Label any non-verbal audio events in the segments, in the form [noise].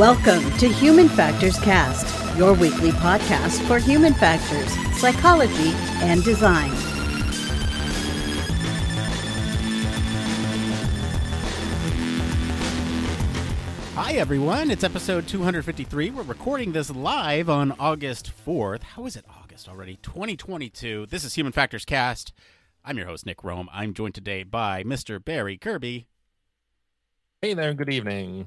Welcome to Human Factors Cast, your weekly podcast for human factors, psychology, and design. Hi, everyone. It's episode 253. We're recording this live on August 4th. How is it August already? 2022. This is Human Factors Cast. I'm your host, Nick Rome. I'm joined today by Mr. Barry Kirby. Hey there, good evening.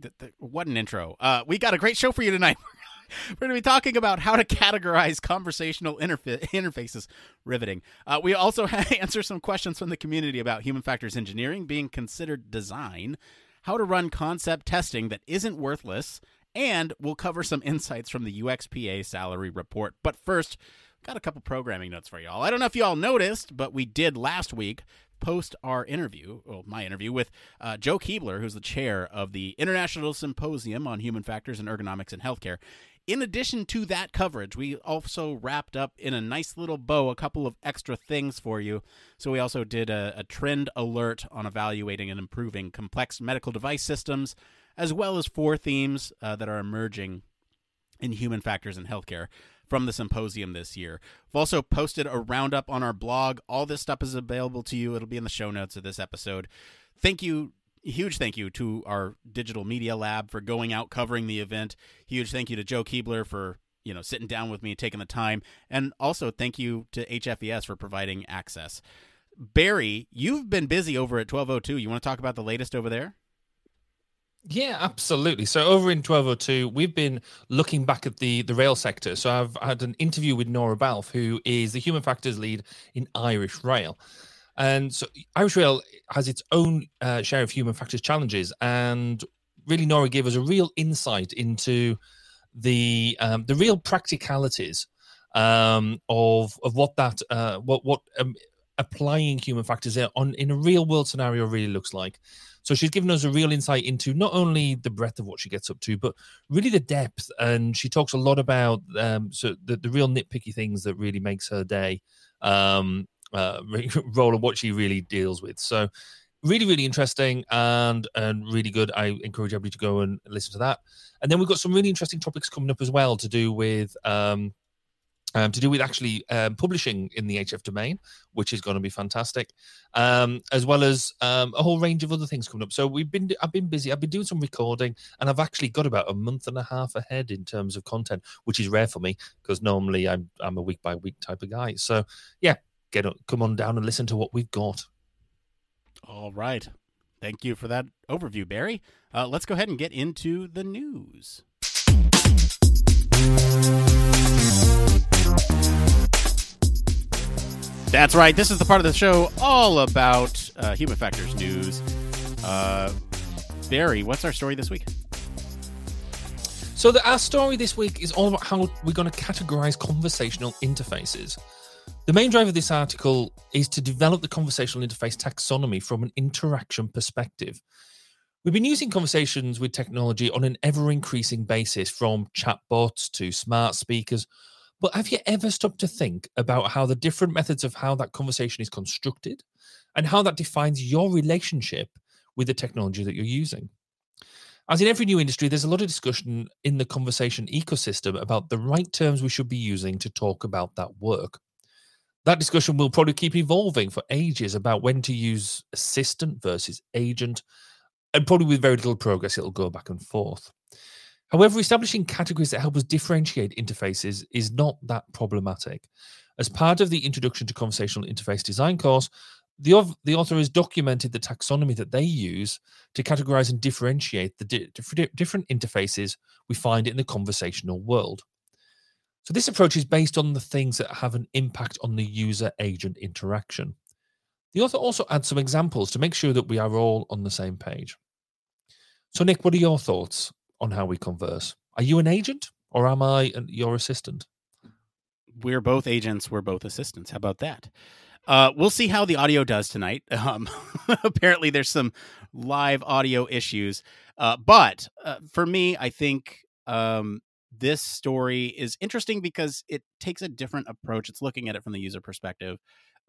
The, the, what an intro. Uh, we got a great show for you tonight. [laughs] We're going to be talking about how to categorize conversational interfa- interfaces. Riveting. Uh, we also [laughs] answer some questions from the community about human factors engineering being considered design, how to run concept testing that isn't worthless, and we'll cover some insights from the UXPA salary report. But first, got a couple programming notes for y'all. I don't know if y'all noticed, but we did last week post our interview, well, my interview with uh, Joe Keebler, who's the chair of the International Symposium on Human Factors and Ergonomics in Healthcare. In addition to that coverage, we also wrapped up in a nice little bow a couple of extra things for you. So, we also did a, a trend alert on evaluating and improving complex medical device systems, as well as four themes uh, that are emerging in human factors in healthcare from the symposium this year. We've also posted a roundup on our blog. All this stuff is available to you. It'll be in the show notes of this episode. Thank you. Huge thank you to our digital media lab for going out covering the event. Huge thank you to Joe Keebler for you know sitting down with me taking the time, and also thank you to HFES for providing access. Barry, you've been busy over at 1202. You want to talk about the latest over there? Yeah, absolutely. So over in 1202, we've been looking back at the the rail sector. So I've had an interview with Nora Balfe, who is the human factors lead in Irish Rail. And so Irish Rail has its own uh, share of human factors challenges, and really Nora gave us a real insight into the um, the real practicalities um, of of what that uh, what what um, applying human factors on in a real world scenario really looks like. So she's given us a real insight into not only the breadth of what she gets up to, but really the depth. And she talks a lot about um, so the, the real nitpicky things that really makes her day um, uh, [laughs] roll and what she really deals with. So really, really interesting and and really good. I encourage everybody to go and listen to that. And then we've got some really interesting topics coming up as well to do with um, um, to do with actually um, publishing in the HF domain, which is going to be fantastic, um, as well as um, a whole range of other things coming up. So we've been, I've been busy. I've been doing some recording, and I've actually got about a month and a half ahead in terms of content, which is rare for me because normally I'm I'm a week by week type of guy. So yeah, get on, come on down and listen to what we've got. All right, thank you for that overview, Barry. Uh, let's go ahead and get into the news. That's right. This is the part of the show all about uh, human factors news. Uh, Barry, what's our story this week? So, the, our story this week is all about how we're going to categorize conversational interfaces. The main drive of this article is to develop the conversational interface taxonomy from an interaction perspective. We've been using conversations with technology on an ever increasing basis, from chatbots to smart speakers but have you ever stopped to think about how the different methods of how that conversation is constructed and how that defines your relationship with the technology that you're using? As in every new industry, there's a lot of discussion in the conversation ecosystem about the right terms we should be using to talk about that work. That discussion will probably keep evolving for ages about when to use assistant versus agent, and probably with very little progress, it'll go back and forth. However, establishing categories that help us differentiate interfaces is not that problematic. As part of the Introduction to Conversational Interface Design course, the, the author has documented the taxonomy that they use to categorize and differentiate the di- different interfaces we find in the conversational world. So, this approach is based on the things that have an impact on the user agent interaction. The author also adds some examples to make sure that we are all on the same page. So, Nick, what are your thoughts on how we converse. Are you an agent or am I your assistant? We're both agents. We're both assistants. How about that? Uh, we'll see how the audio does tonight. [laughs] Um, [laughs] apparently, there's some live audio issues. Uh, but uh, for me, I think um, this story is interesting because it takes a different approach. It's looking at it from the user perspective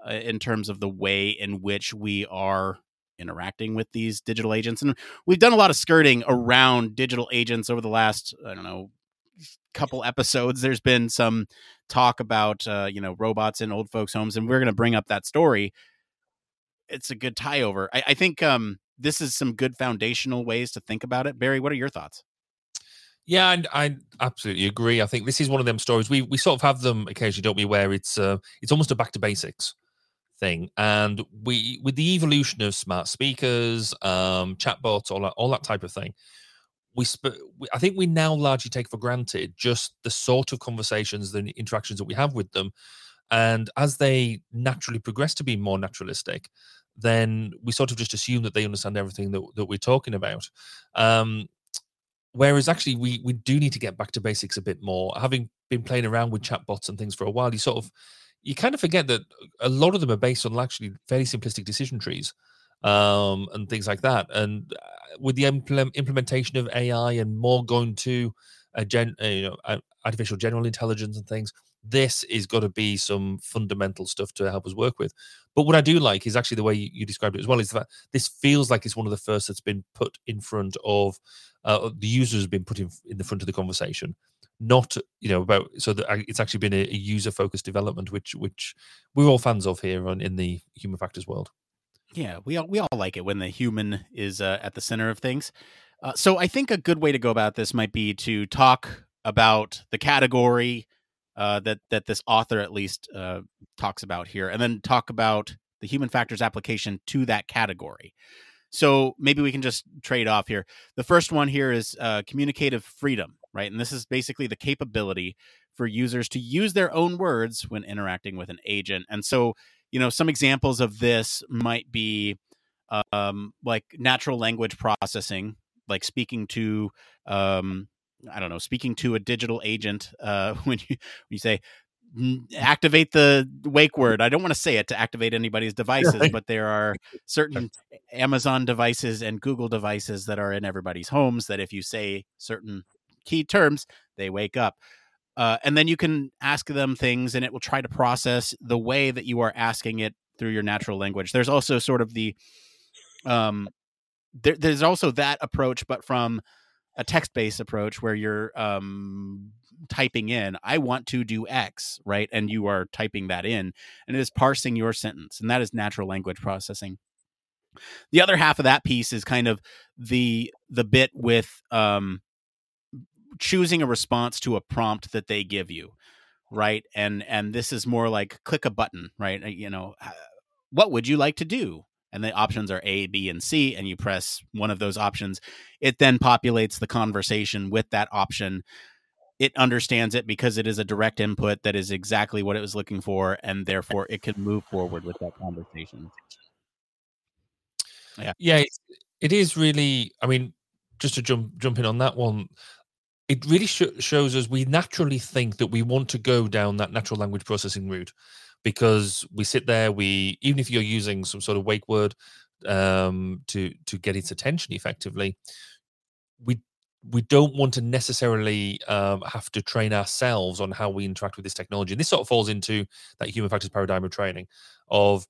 uh, in terms of the way in which we are interacting with these digital agents. And we've done a lot of skirting around digital agents over the last, I don't know, couple episodes. There's been some talk about, uh, you know, robots in old folks' homes, and we're going to bring up that story. It's a good tie over. I, I think um, this is some good foundational ways to think about it. Barry, what are your thoughts? Yeah, and I absolutely agree. I think this is one of them stories we we sort of have them occasionally, don't we? Where it's uh, it's almost a back to basics thing, and we with the evolution of smart speakers, um, chatbots, all that all that type of thing. We, sp- we, I think we now largely take for granted just the sort of conversations, the interactions that we have with them, and as they naturally progress to be more naturalistic, then we sort of just assume that they understand everything that, that we're talking about. Um, Whereas actually, we we do need to get back to basics a bit more. Having been playing around with chatbots and things for a while, you sort of you kind of forget that a lot of them are based on actually fairly simplistic decision trees um, and things like that. And uh, with the implement, implementation of AI and more going to a gen, you know, artificial general intelligence and things, this is got to be some fundamental stuff to help us work with. But what I do like is actually the way you, you described it as well is that this feels like it's one of the first that's been put in front of uh, the user has been put in, in the front of the conversation not you know about so that it's actually been a, a user focused development which which we're all fans of here on in the human factors world yeah we all we all like it when the human is uh, at the center of things uh, so i think a good way to go about this might be to talk about the category uh, that that this author at least uh, talks about here, and then talk about the human factors application to that category. So maybe we can just trade off here. The first one here is uh, communicative freedom, right? And this is basically the capability for users to use their own words when interacting with an agent. And so, you know, some examples of this might be um, like natural language processing, like speaking to um, I don't know, speaking to a digital agent uh, [laughs] when you when you say activate the wake word. I don't want to say it to activate anybody's devices, but there are certain [laughs] Amazon devices and Google devices that are in everybody's homes that if you say certain key terms, they wake up. Uh, and then you can ask them things and it will try to process the way that you are asking it through your natural language. There's also sort of the um there, there's also that approach, but from a text-based approach where you're um, typing in i want to do x right and you are typing that in and it is parsing your sentence and that is natural language processing the other half of that piece is kind of the the bit with um, choosing a response to a prompt that they give you right and and this is more like click a button right uh, you know what would you like to do and the options are A, B, and C, and you press one of those options, it then populates the conversation with that option. It understands it because it is a direct input that is exactly what it was looking for, and therefore it can move forward with that conversation. Yeah, yeah, it is really. I mean, just to jump jump in on that one, it really sh- shows us we naturally think that we want to go down that natural language processing route because we sit there we even if you're using some sort of wake word um, to to get its attention effectively we we don't want to necessarily um, have to train ourselves on how we interact with this technology. And this sort of falls into that human factors paradigm of training of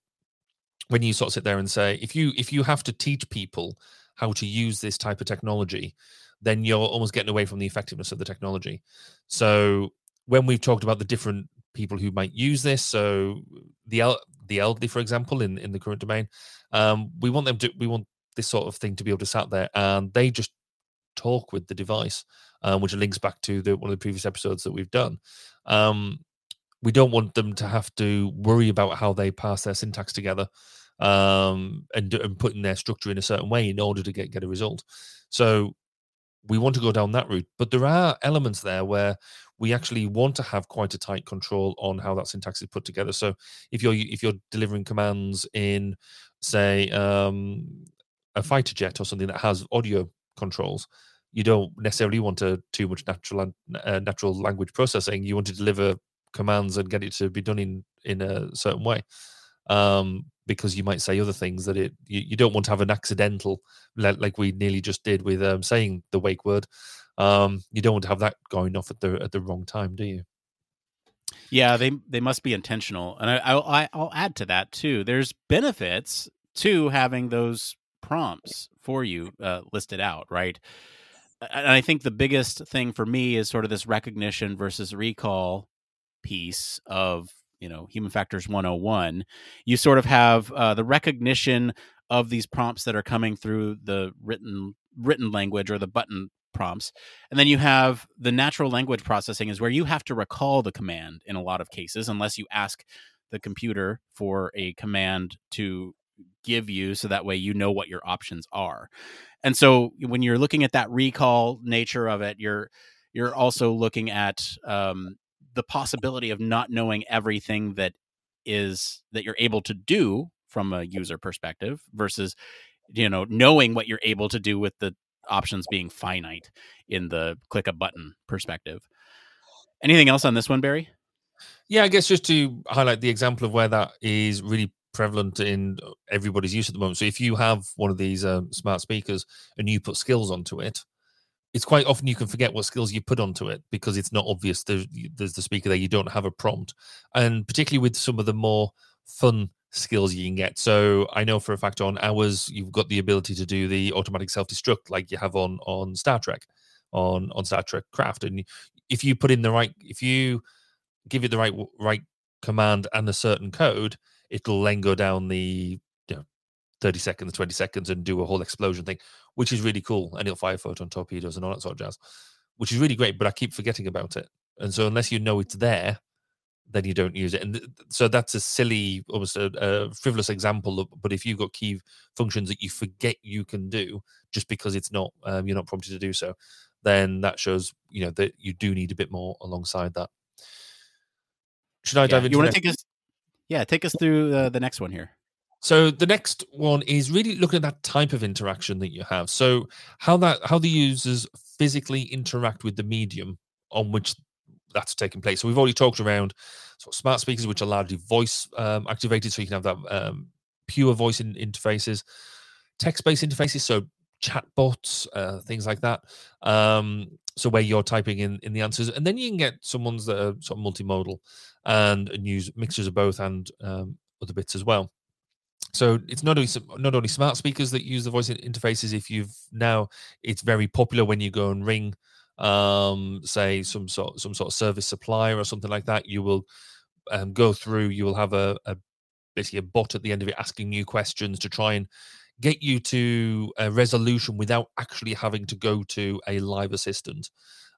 when you sort of sit there and say if you if you have to teach people how to use this type of technology then you're almost getting away from the effectiveness of the technology so when we've talked about the different people who might use this. So the el- the elderly, for example, in in the current domain, um, we want them to we want this sort of thing to be able to sat there and they just talk with the device, um, which links back to the one of the previous episodes that we've done. Um, we don't want them to have to worry about how they pass their syntax together um, and, and putting their structure in a certain way in order to get get a result. So we want to go down that route, but there are elements there where we actually want to have quite a tight control on how that syntax is put together. So if you're if you're delivering commands in, say, um, a fighter jet or something that has audio controls, you don't necessarily want to too much natural uh, natural language processing. You want to deliver commands and get it to be done in in a certain way. Um, because you might say other things that it you, you don't want to have an accidental like we nearly just did with um, saying the wake word um, you don't want to have that going off at the at the wrong time, do you? Yeah, they they must be intentional, and I, I'll I'll add to that too. There's benefits to having those prompts for you uh, listed out, right? And I think the biggest thing for me is sort of this recognition versus recall piece of you know human factors 101 you sort of have uh, the recognition of these prompts that are coming through the written written language or the button prompts. And then you have the natural language processing is where you have to recall the command in a lot of cases unless you ask the computer for a command to give you so that way you know what your options are. And so when you're looking at that recall nature of it you're you're also looking at um, the possibility of not knowing everything that is that you're able to do from a user perspective versus you know knowing what you're able to do with the options being finite in the click a button perspective. Anything else on this one barry? Yeah i guess just to highlight the example of where that is really prevalent in everybody's use at the moment. So if you have one of these um, smart speakers and you put skills onto it it's quite often you can forget what skills you put onto it because it's not obvious there's, there's the speaker there you don't have a prompt. And particularly with some of the more fun skills you can get. So i know for a fact on hours you've got the ability to do the automatic self-destruct like you have on on star trek on on star trek craft. And if you put in the right if you give it the right right command and a certain code it'll then go down the you know 30 seconds, 20 seconds, and do a whole explosion thing, which is really cool. And it'll fire photon torpedoes and all that sort of jazz, which is really great. But I keep forgetting about it. And so, unless you know it's there, then you don't use it. And th- so, that's a silly, almost a, a frivolous example. Of, but if you've got key functions that you forget you can do just because it's not, um, you're not prompted to do so, then that shows, you know, that you do need a bit more alongside that. Should I yeah, dive into You want to take us? Yeah, take us through uh, the next one here. So the next one is really looking at that type of interaction that you have. So how that how the users physically interact with the medium on which that's taking place. So we've already talked around sort of smart speakers, which are largely voice um, activated, so you can have that um, pure voice in interfaces, text-based interfaces, so chatbots, uh, things like that. Um, so where you're typing in in the answers, and then you can get some ones that are sort of multimodal and, and use mixtures of both and um, other bits as well so it's not only not only smart speakers that use the voice interfaces. If you've now, it's very popular when you go and ring, um, say some sort some sort of service supplier or something like that. You will um, go through. You will have a, a basically a bot at the end of it asking you questions to try and get you to a resolution without actually having to go to a live assistant.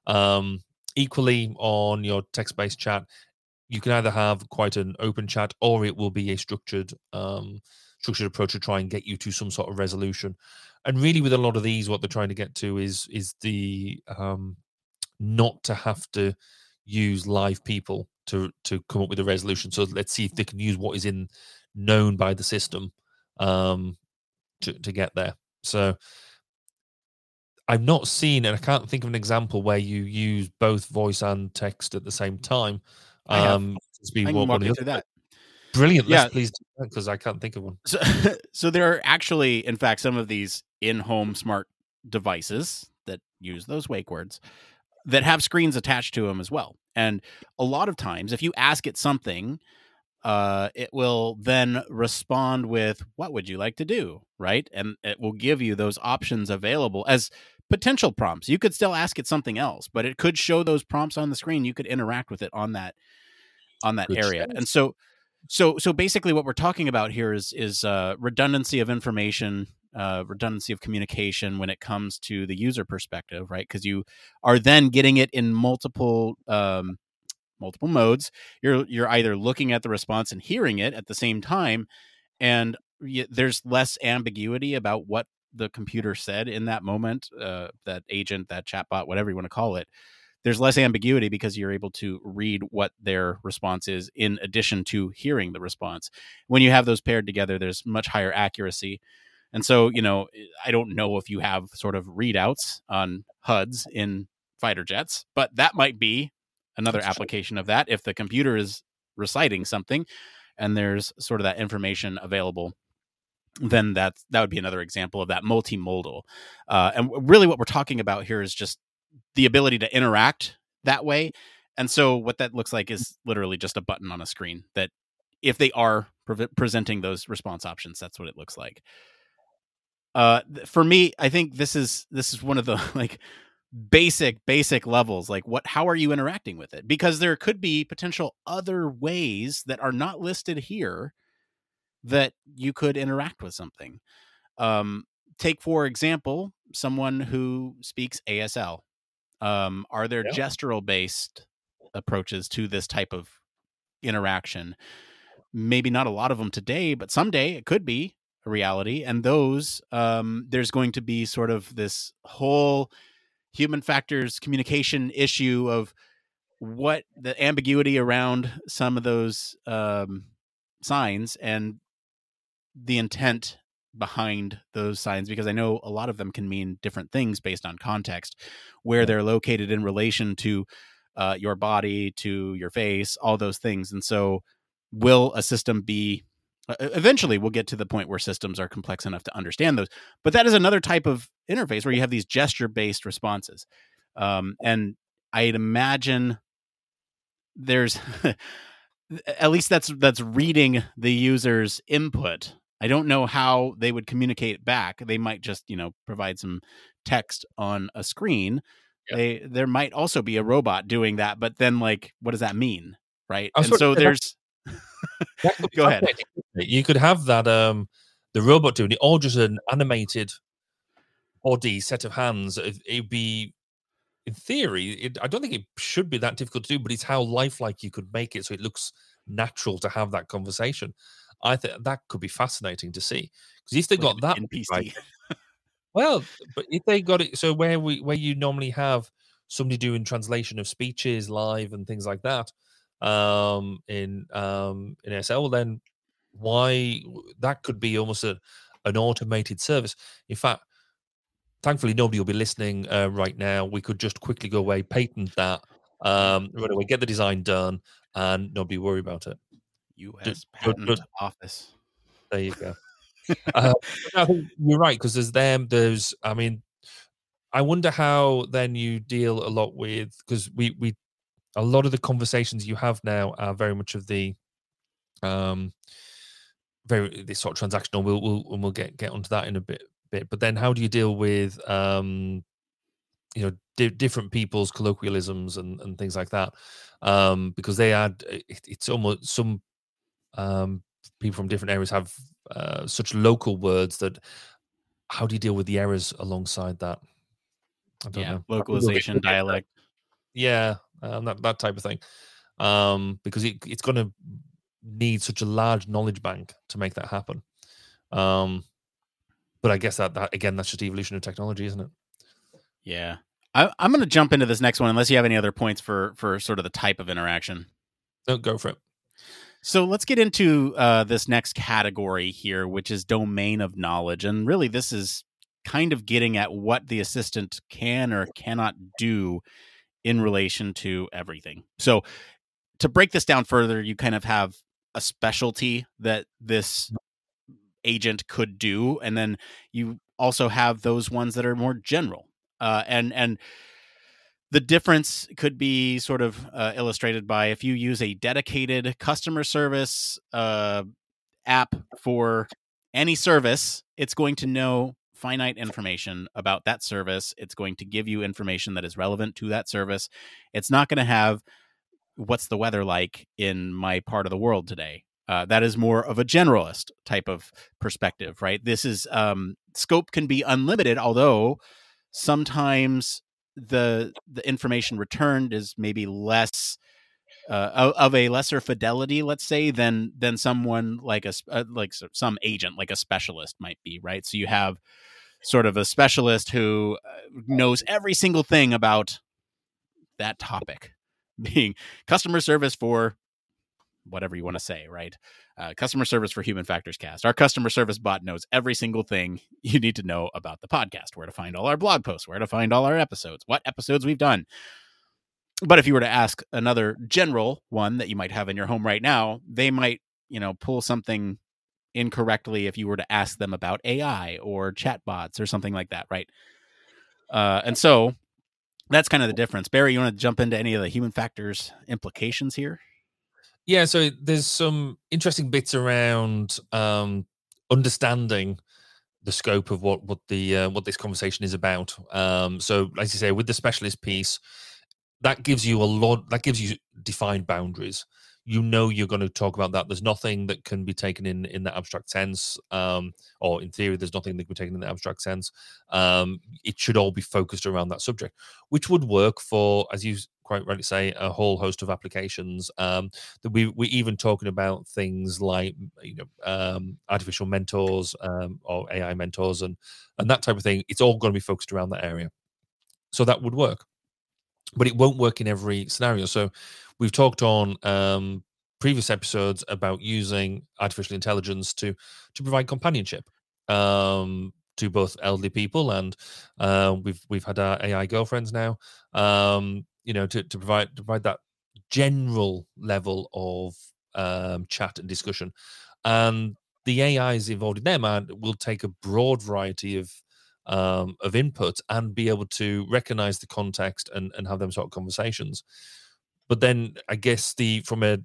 Um, equally, on your text-based chat, you can either have quite an open chat or it will be a structured um, structured approach to try and get you to some sort of resolution. And really, with a lot of these, what they're trying to get to is is the um, not to have to use live people to to come up with a resolution. So let's see if they can use what is in known by the system um, to to get there. So I've not seen, and I can't think of an example where you use both voice and text at the same time. Um, I, I can walk through that. Brilliant. Yeah. please because I can't think of one. So, [laughs] so there are actually, in fact, some of these in-home smart devices that use those wake words that have screens attached to them as well. And a lot of times, if you ask it something, uh, it will then respond with, "What would you like to do?" Right, and it will give you those options available as potential prompts. You could still ask it something else, but it could show those prompts on the screen. You could interact with it on that on that Good area. Sense. And so so so basically what we're talking about here is is uh, redundancy of information uh, redundancy of communication when it comes to the user perspective right because you are then getting it in multiple um, multiple modes you're you're either looking at the response and hearing it at the same time and y- there's less ambiguity about what the computer said in that moment uh, that agent that chatbot whatever you want to call it there's less ambiguity because you're able to read what their response is in addition to hearing the response. When you have those paired together, there's much higher accuracy. And so, you know, I don't know if you have sort of readouts on HUDs in fighter jets, but that might be another application of that if the computer is reciting something and there's sort of that information available then that's that would be another example of that multimodal uh, and really what we're talking about here is just the ability to interact that way. And so what that looks like is literally just a button on a screen that if they are pre- presenting those response options, that's what it looks like. Uh, for me, I think this is this is one of the [laughs] like basic basic levels like what how are you interacting with it because there could be potential other ways that are not listed here that you could interact with something. Um take for example someone who speaks asl um are there yeah. gestural based approaches to this type of interaction? Maybe not a lot of them today but someday it could be a reality and those um there's going to be sort of this whole human factors communication issue of what the ambiguity around some of those um, signs and the intent behind those signs because I know a lot of them can mean different things based on context, where they're located in relation to uh, your body, to your face, all those things. And so, will a system be eventually we'll get to the point where systems are complex enough to understand those but that is another type of interface where you have these gesture based responses um, and i'd imagine there's [laughs] at least that's that's reading the user's input i don't know how they would communicate back they might just you know provide some text on a screen yep. they there might also be a robot doing that but then like what does that mean right and so there's [laughs] Go ahead. You could have that um the robot doing it, or just an animated body set of hands. It, would be, in theory, it, I don't think it should be that difficult to do, but it's how lifelike you could make it so it looks natural to have that conversation. I think that could be fascinating to see because if they got that NPC. Right, well, but if they got it, so where we where you normally have somebody doing translation of speeches live and things like that, um, in um, in SL, then why that could be almost a, an automated service. In fact, thankfully nobody will be listening uh, right now. We could just quickly go away, patent that, um, right away, get the design done, and nobody worry about it. U.S. Patent Office. There you go. [laughs] uh, think you're right because there's them. There's, I mean, I wonder how then you deal a lot with because we we a lot of the conversations you have now are very much of the um very this sort of transactional we'll we'll and we'll get get onto that in a bit bit but then how do you deal with um you know di- different people's colloquialisms and and things like that um because they add it, it's almost some um people from different areas have uh, such local words that how do you deal with the errors alongside that yeah know. localization dialect yeah um, that that type of thing, um, because it, it's going to need such a large knowledge bank to make that happen. Um, but I guess that that again, that's just evolution of technology, isn't it? Yeah, I, am going to jump into this next one unless you have any other points for for sort of the type of interaction. No, go for it. So let's get into uh, this next category here, which is domain of knowledge, and really this is kind of getting at what the assistant can or cannot do in relation to everything. So to break this down further, you kind of have a specialty that this agent could do, and then you also have those ones that are more general. Uh, and and the difference could be sort of uh, illustrated by if you use a dedicated customer service uh, app for any service, it's going to know finite information about that service. It's going to give you information that is relevant to that service. It's not going to have what's the weather like in my part of the world today. Uh, that is more of a generalist type of perspective, right? This is um, scope can be unlimited, although sometimes the the information returned is maybe less uh, of a lesser fidelity, let's say, than than someone like a uh, like some agent, like a specialist might be, right? So you have sort of a specialist who uh, knows every single thing about that topic [laughs] being customer service for whatever you want to say right uh, customer service for human factors cast our customer service bot knows every single thing [laughs] you need to know about the podcast where to find all our blog posts where to find all our episodes what episodes we've done but if you were to ask another general one that you might have in your home right now they might you know pull something incorrectly if you were to ask them about AI or chatbots or something like that, right? Uh, and so that's kind of the difference. Barry, you want to jump into any of the human factors implications here? Yeah, so there's some interesting bits around um, understanding the scope of what what the uh, what this conversation is about. Um, so, as you say, with the specialist piece, that gives you a lot. That gives you defined boundaries. You know you're going to talk about that. There's nothing that can be taken in in the abstract sense, um, or in theory, there's nothing that can be taken in the abstract sense. Um, it should all be focused around that subject, which would work for, as you quite rightly say, a whole host of applications. Um, that we we're even talking about things like you know um, artificial mentors um, or AI mentors and and that type of thing. It's all going to be focused around that area, so that would work, but it won't work in every scenario. So we've talked on um, previous episodes about using artificial intelligence to to provide companionship um, to both elderly people and uh, we've we've had our AI girlfriends now. Um, you know, to, to provide to provide that general level of um, chat and discussion, and the AIs involved in them and will take a broad variety of um, of input and be able to recognize the context and, and have them sort of conversations. But then I guess the from a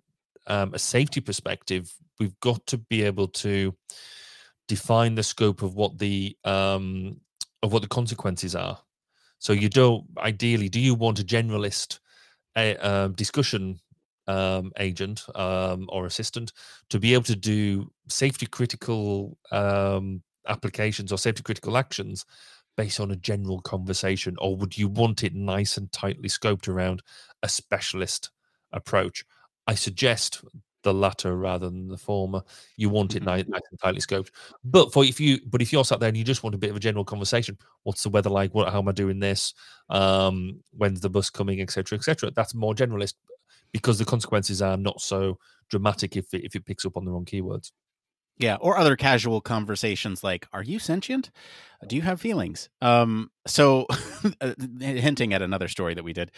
um, a safety perspective, we've got to be able to define the scope of what the um, of what the consequences are. So you don't ideally do you want a generalist a, uh, discussion um, agent um, or assistant to be able to do safety critical um, applications or safety critical actions based on a general conversation, or would you want it nice and tightly scoped around a specialist approach? I suggest the latter rather than the former. You want it mm-hmm. nice, and tightly scoped. But for if you, but if you're sat there and you just want a bit of a general conversation, what's the weather like? What, how am I doing this? Um, when's the bus coming, etc., etc. That's more generalist because the consequences are not so dramatic if it, if it picks up on the wrong keywords. Yeah, or other casual conversations like, "Are you sentient? Do you have feelings?" Um, so, [laughs] uh, hinting at another story that we did.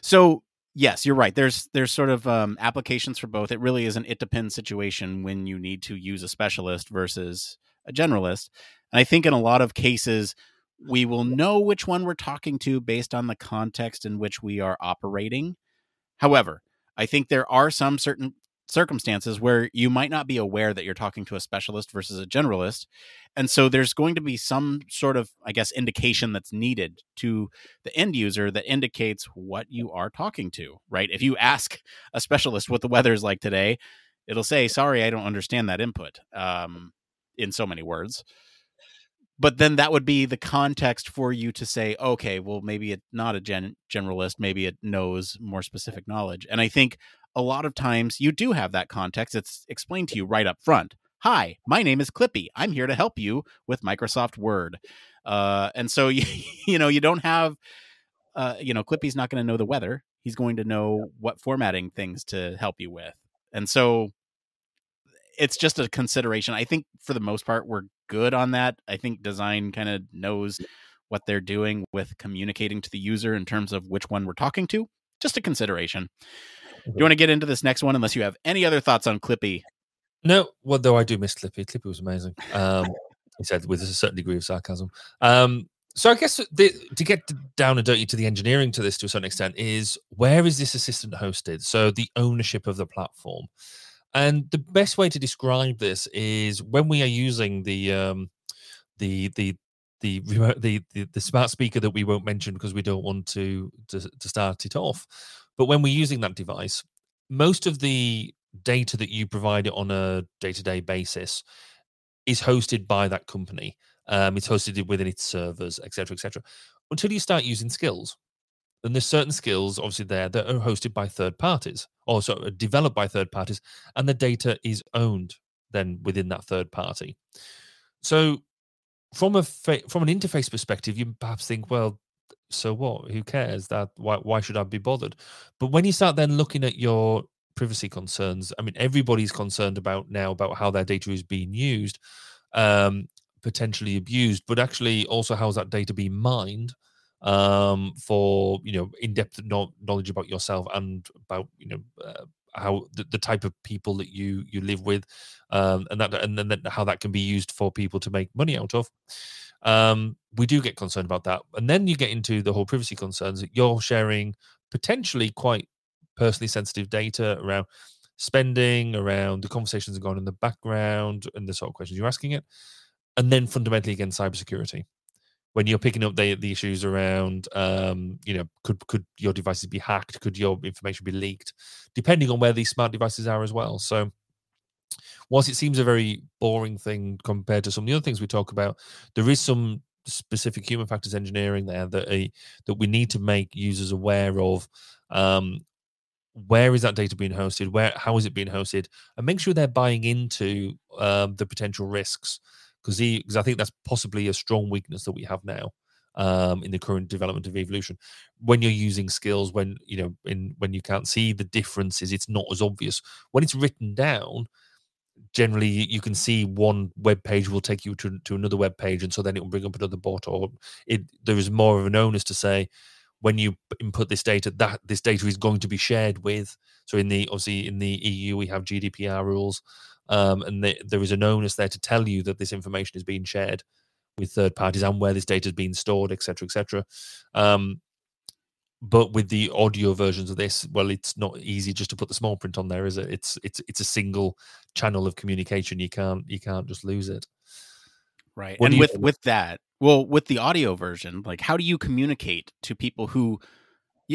So, yes, you're right. There's there's sort of um, applications for both. It really is an it depends situation when you need to use a specialist versus a generalist. And I think in a lot of cases, we will know which one we're talking to based on the context in which we are operating. However, I think there are some certain circumstances where you might not be aware that you're talking to a specialist versus a generalist. And so there's going to be some sort of, I guess, indication that's needed to the end user that indicates what you are talking to, right? If you ask a specialist what the weather is like today, it'll say, sorry, I don't understand that input um, in so many words. But then that would be the context for you to say, okay, well, maybe it's not a gen- generalist, maybe it knows more specific knowledge. And I think a lot of times you do have that context. It's explained to you right up front. Hi, my name is Clippy. I'm here to help you with Microsoft Word. Uh, and so [laughs] you, you know you don't have, uh, you know, Clippy's not going to know the weather. He's going to know what formatting things to help you with. And so it's just a consideration. I think for the most part we're good on that. I think design kind of knows what they're doing with communicating to the user in terms of which one we're talking to. Just a consideration. Do you want to get into this next one unless you have any other thoughts on Clippy? No, well, though I do miss Clippy. Clippy was amazing. Um, he said with a certain degree of sarcasm. Um, so I guess the, to get down and dirty to the engineering to this to a certain extent is where is this assistant hosted? So the ownership of the platform. And the best way to describe this is when we are using the um, the the the, the the the smart speaker that we won't mention because we don't want to, to to start it off. But when we're using that device, most of the data that you provide it on a day-to-day basis is hosted by that company. Um, it's hosted within its servers, etc., etc. Until you start using skills, and there's certain skills obviously there that are hosted by third parties, or so developed by third parties, and the data is owned then within that third party. So, from a fa- from an interface perspective, you perhaps think, well, so what? Who cares? That why why should I be bothered? But when you start then looking at your privacy concerns, I mean, everybody's concerned about now about how their data is being used, um, potentially abused, but actually also how's that data being mined um, for you know in-depth no- knowledge about yourself and about you know uh, how the, the, type of people that you you live with, um, and that and then how that can be used for people to make money out of um, we do get concerned about that. And then you get into the whole privacy concerns. That you're sharing potentially quite personally sensitive data around spending, around the conversations that are going on in the background, and the sort of questions you're asking it, and then fundamentally again cybersecurity. When you're picking up the, the issues around, um, you know, could could your devices be hacked? Could your information be leaked? Depending on where these smart devices are as well. So, whilst it seems a very boring thing compared to some of the other things we talk about, there is some specific human factors engineering there that a, that we need to make users aware of. Um, where is that data being hosted? Where how is it being hosted? And make sure they're buying into um, the potential risks because because I think that's possibly a strong weakness that we have now. Um, in the current development of evolution when you're using skills when you know in when you can't see the differences it's not as obvious when it's written down generally you can see one web page will take you to, to another web page and so then it will bring up another bot or it there is more of an onus to say when you input this data that this data is going to be shared with. So in the obviously in the eu we have gdpr rules um, and the, there is an onus there to tell you that this information is being shared with third parties and where this data is being stored etc etc um, but with the audio versions of this well it's not easy just to put the small print on there is it? It's it's it's a single channel of communication. You can't you can't just lose it. Right what and with think? with that well with the audio version like how do you communicate to people who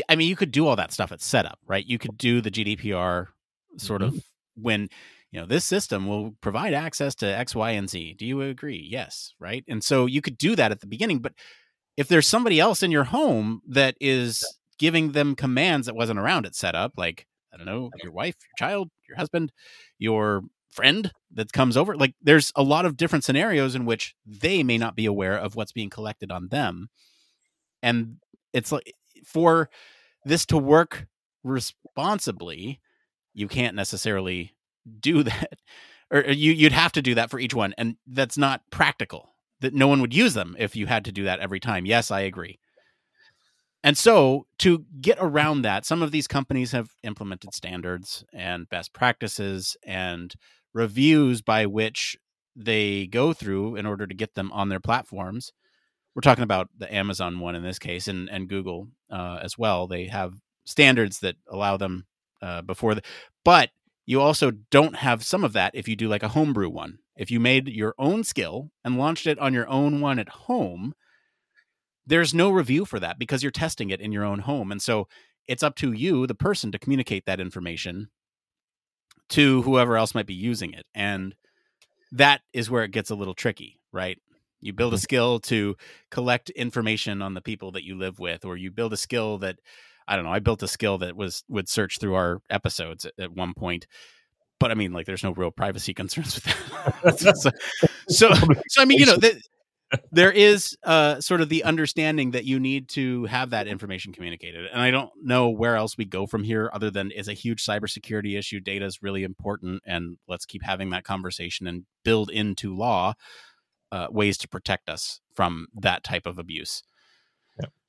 i mean you could do all that stuff at setup right? You could do the gdpr sort mm-hmm. of when you know this system will provide access to x y and z. Do you agree? Yes right? And so you could do that at the beginning but if there's somebody else in your home that is giving them commands that wasn't around at setup, like I don't know, your wife, your child, your husband, your friend that comes over, like there's a lot of different scenarios in which they may not be aware of what's being collected on them. And it's like for this to work responsibly, you can't necessarily do [laughs] that or uh, you you'd have to do that for each one and that's not practical that no one would use them if you had to do that every time. Yes, I agree. And so, to get around that, some of these companies have implemented standards and best practices and reviews by which they go through in order to get them on their platforms. We're talking about the Amazon one in this case, and and Google uh, as well. They have standards that allow them uh, before the, but you also don't have some of that if you do like a homebrew one. If you made your own skill and launched it on your own one at home, there's no review for that because you're testing it in your own home. And so it's up to you, the person, to communicate that information to whoever else might be using it. And that is where it gets a little tricky, right? You build a mm-hmm. skill to collect information on the people that you live with, or you build a skill that I don't know. I built a skill that was would search through our episodes at, at one point, but I mean, like, there's no real privacy [laughs] concerns with that. so, so, so, I mean, you know, the, there is uh, sort of the understanding that you need to have that information communicated, and I don't know where else we go from here, other than it's a huge cybersecurity issue. Data is really important, and let's keep having that conversation and build into law uh, ways to protect us from that type of abuse.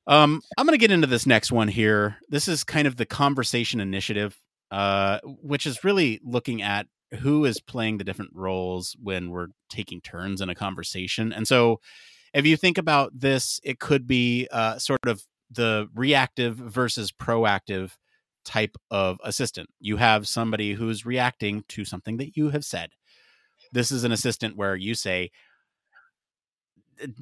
Um, I'm going to get into this next one here. This is kind of the conversation initiative, uh, which is really looking at who is playing the different roles when we're taking turns in a conversation. And so, if you think about this, it could be uh, sort of the reactive versus proactive type of assistant. You have somebody who's reacting to something that you have said. This is an assistant where you say,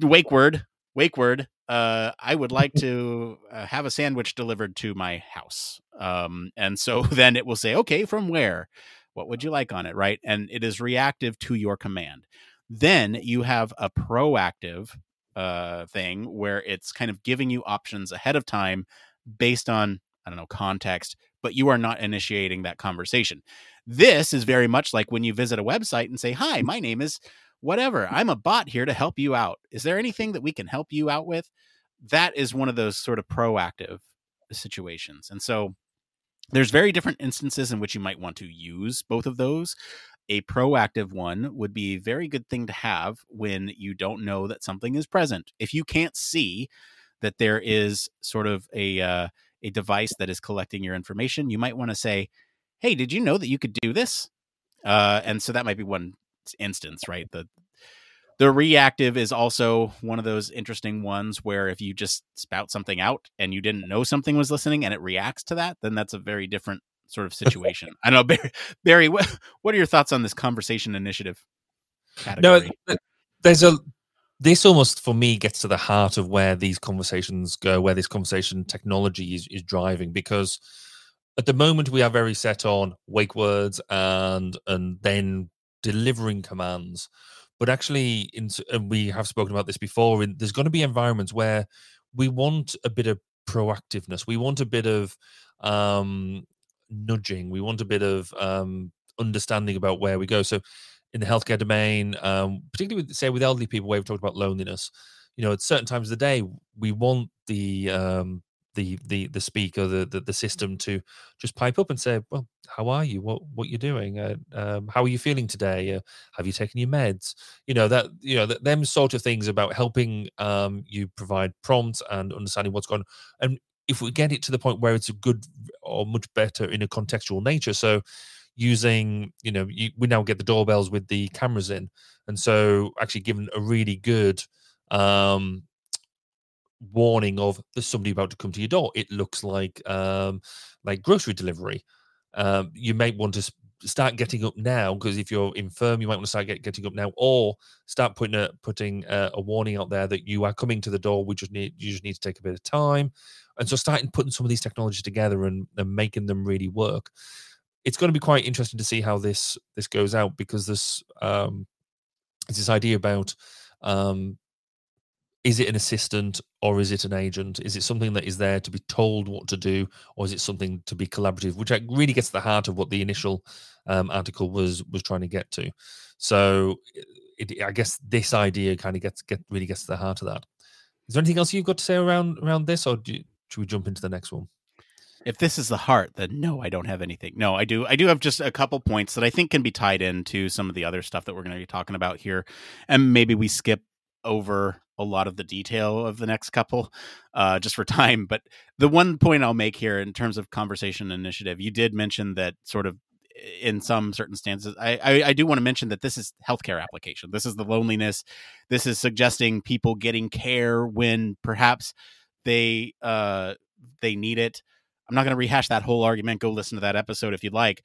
wake word, wake word, uh, I would like [laughs] to uh, have a sandwich delivered to my house. Um, and so [laughs] then it will say, okay, from where? What would you like on it? Right. And it is reactive to your command. Then you have a proactive uh, thing where it's kind of giving you options ahead of time based on, I don't know, context, but you are not initiating that conversation. This is very much like when you visit a website and say, Hi, my name is whatever. I'm a bot here to help you out. Is there anything that we can help you out with? That is one of those sort of proactive situations. And so there's very different instances in which you might want to use both of those. A proactive one would be a very good thing to have when you don't know that something is present. If you can't see that there is sort of a uh, a device that is collecting your information, you might want to say, "Hey, did you know that you could do this?" Uh, and so that might be one instance, right? The the reactive is also one of those interesting ones where if you just spout something out and you didn't know something was listening and it reacts to that, then that's a very different sort of situation. [laughs] I don't know, Barry. Barry what, what are your thoughts on this conversation initiative category? No, there's a this almost for me gets to the heart of where these conversations go, where this conversation technology is, is driving. Because at the moment we are very set on wake words and and then delivering commands. But actually, in, and we have spoken about this before. In, there's going to be environments where we want a bit of proactiveness. We want a bit of um, nudging. We want a bit of um, understanding about where we go. So, in the healthcare domain, um, particularly with say with elderly people, where we've talked about loneliness, you know, at certain times of the day, we want the um, the the the speaker, the, the, the system to just pipe up and say, "Well, how are you? What what you're doing? Uh, um, how are you feeling today? Uh, have you taken your meds? You know that you know that them sort of things about helping um, you provide prompts and understanding what's going on. And if we get it to the point where it's a good or much better in a contextual nature, so using you know you, we now get the doorbells with the cameras in, and so actually given a really good um warning of there's somebody about to come to your door. It looks like um, like grocery delivery. Um, you may want to start getting up now because if you're infirm, you might want to start get, getting up now, or start putting a putting a, a, warning out there that you are coming to the door. We just need you just need to take a bit of time, and so starting putting some of these technologies together and, and making them really work. It's going to be quite interesting to see how this this goes out because this um, it's this idea about um, is it an assistant or is it an agent? Is it something that is there to be told what to do, or is it something to be collaborative? Which really gets to the heart of what the initial um, article was was trying to get to. So, it, I guess this idea kind of gets get really gets to the heart of that. Is there anything else you've got to say around around this, or do, should we jump into the next one? If this is the heart, then no, I don't have anything. No, I do. I do have just a couple points that I think can be tied into some of the other stuff that we're going to be talking about here, and maybe we skip over a lot of the detail of the next couple uh, just for [laughs] time. But the one point I'll make here in terms of conversation initiative, you did mention that sort of in some certain stances. I, I, I do want to mention that this is healthcare application. This is the loneliness. This is suggesting people getting care when perhaps they uh they need it. I'm not going to rehash that whole argument. Go listen to that episode if you'd like.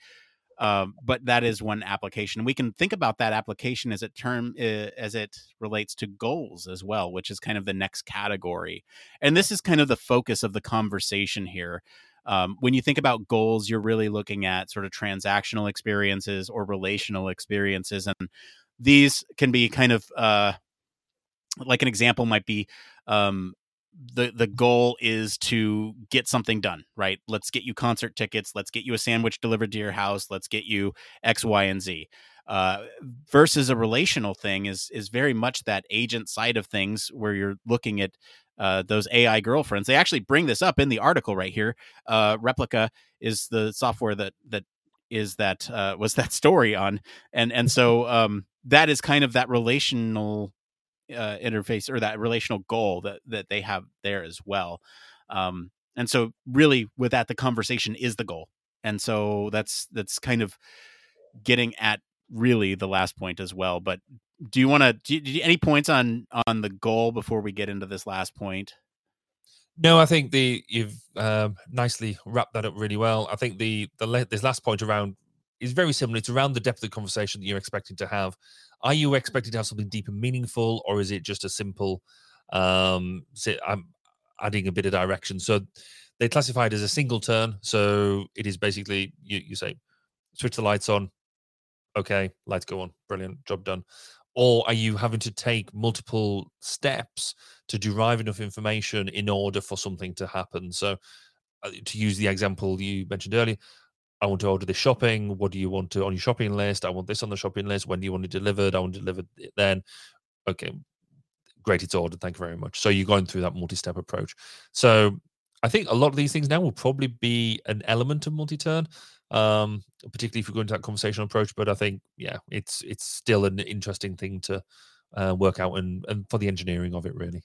Um, but that is one application. We can think about that application as it term uh, as it relates to goals as well, which is kind of the next category. And this is kind of the focus of the conversation here. Um, when you think about goals, you're really looking at sort of transactional experiences or relational experiences, and these can be kind of uh, like an example might be um, the the goal is to get something done right let's get you concert tickets let's get you a sandwich delivered to your house let's get you x y and z uh, versus a relational thing is is very much that agent side of things where you're looking at uh, those AI girlfriends. They actually bring this up in the article right here. Uh, Replika is the software that that is that uh, was that story on, and and so um, that is kind of that relational uh, interface or that relational goal that that they have there as well. Um, and so, really, with that, the conversation is the goal, and so that's that's kind of getting at really the last point as well. But do you want to do, any points on on the goal before we get into this last point? No, I think the you've um, nicely wrapped that up really well. I think the the this last point around is very similar. It's around the depth of the conversation that you're expecting to have. Are you expecting to have something deep and meaningful, or is it just a simple um I'm adding a bit of direction? So they classify it as a single turn. So it is basically you, you say switch the lights on. Okay, lights go on. Brilliant, job done. Or are you having to take multiple steps to derive enough information in order for something to happen? So, uh, to use the example you mentioned earlier, I want to order this shopping. What do you want to on your shopping list? I want this on the shopping list. When do you want it delivered? I want it delivered then. Okay, great, it's ordered. Thank you very much. So you're going through that multi-step approach. So I think a lot of these things now will probably be an element of multi-turn, um, particularly if you go into that conversational approach. But I think, yeah, it's it's still an interesting thing to uh, work out and and for the engineering of it, really.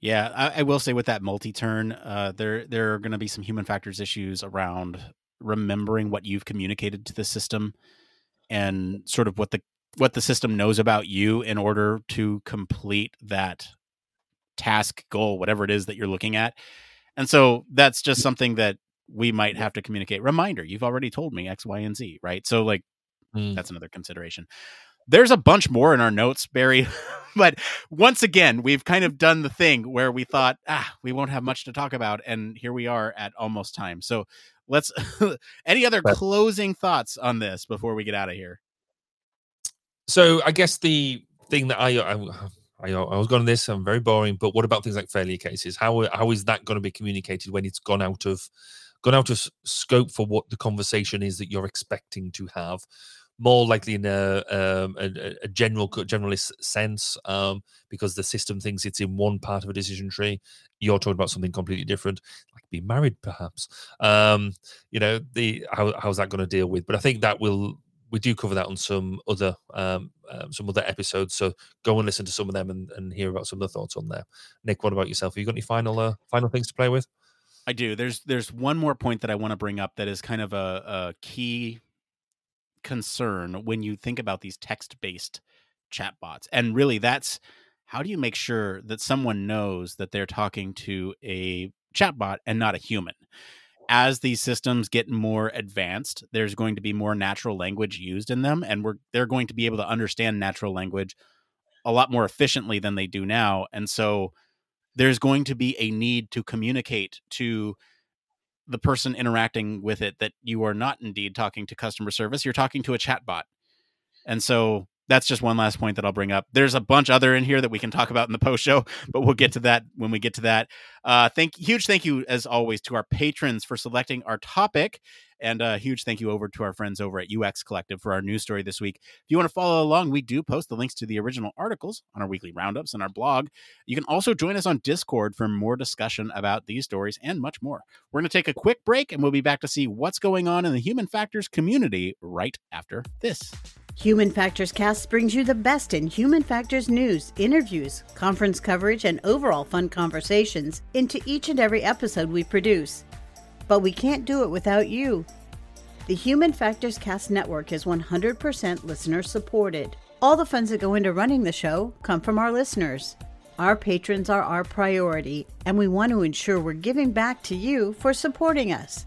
Yeah, I, I will say with that multi-turn, uh, there there are going to be some human factors issues around remembering what you've communicated to the system and sort of what the what the system knows about you in order to complete that task goal whatever it is that you're looking at and so that's just something that we might have to communicate. Reminder, you've already told me X, Y, and Z, right? So like Mm. that's another consideration. There's a bunch more in our notes, Barry. [laughs] but once again, we've kind of done the thing where we thought, ah, we won't have much to talk about, and here we are at almost time. So let's. [laughs] any other Right. closing thoughts on this before we get out of here? So I guess the thing that I I, [sighs] I, I was going to this. I'm very boring, but what about things like failure cases? How how is that going to be communicated when it's gone out of gone out of scope for what the conversation is that you're expecting to have? More likely in a um, a, a- general generalist sense, um, because the system thinks it's in one part of a decision tree. You're talking about something completely different, like being married, perhaps. Um, you know, the how how's that going to deal with? But I think that will we do cover that on some other um, um, some other episodes. So go and listen to some of them and, and hear about some of the thoughts on there. Nick, what about yourself? Have you got any final uh, final things to play with? I do. There's there's one more point that I want to bring up that is kind of a, a key concern when you think about these text based chatbots, and really that's how do you make sure that someone knows that they're talking to a chatbot and not a human? As these systems get more advanced, there's going to be more natural language used in them, and we're they're going to be able to understand natural language a lot more efficiently than they do now, and so there's going to be a need to communicate to the person interacting with it that you are not indeed talking to customer service you're talking to a chatbot and so that's just one last point that I'll bring up. There's a bunch other in here that we can talk about in the post show, [laughs] but we'll get to that when we get to that. Uh, thank huge thank you as always to our patrons for selecting our topic, and a huge thank you over to our friends over at UX Collective for our news story this week. If you want to follow along, we do post the links to the original articles on our weekly roundups and our blog. You can also join us on Discord for more discussion about these stories and much more. We're going to take a quick break, and we'll be back to see what's going on in the human factors community right after this. Human Factors Cast brings you the best in human factors news, interviews, conference coverage, and overall fun conversations into each and every episode we produce. But we can't do it without you. The Human Factors Cast network is 100% listener supported. All the funds that go into running the show come from our listeners. Our patrons are our priority, and we want to ensure we're giving back to you for supporting us.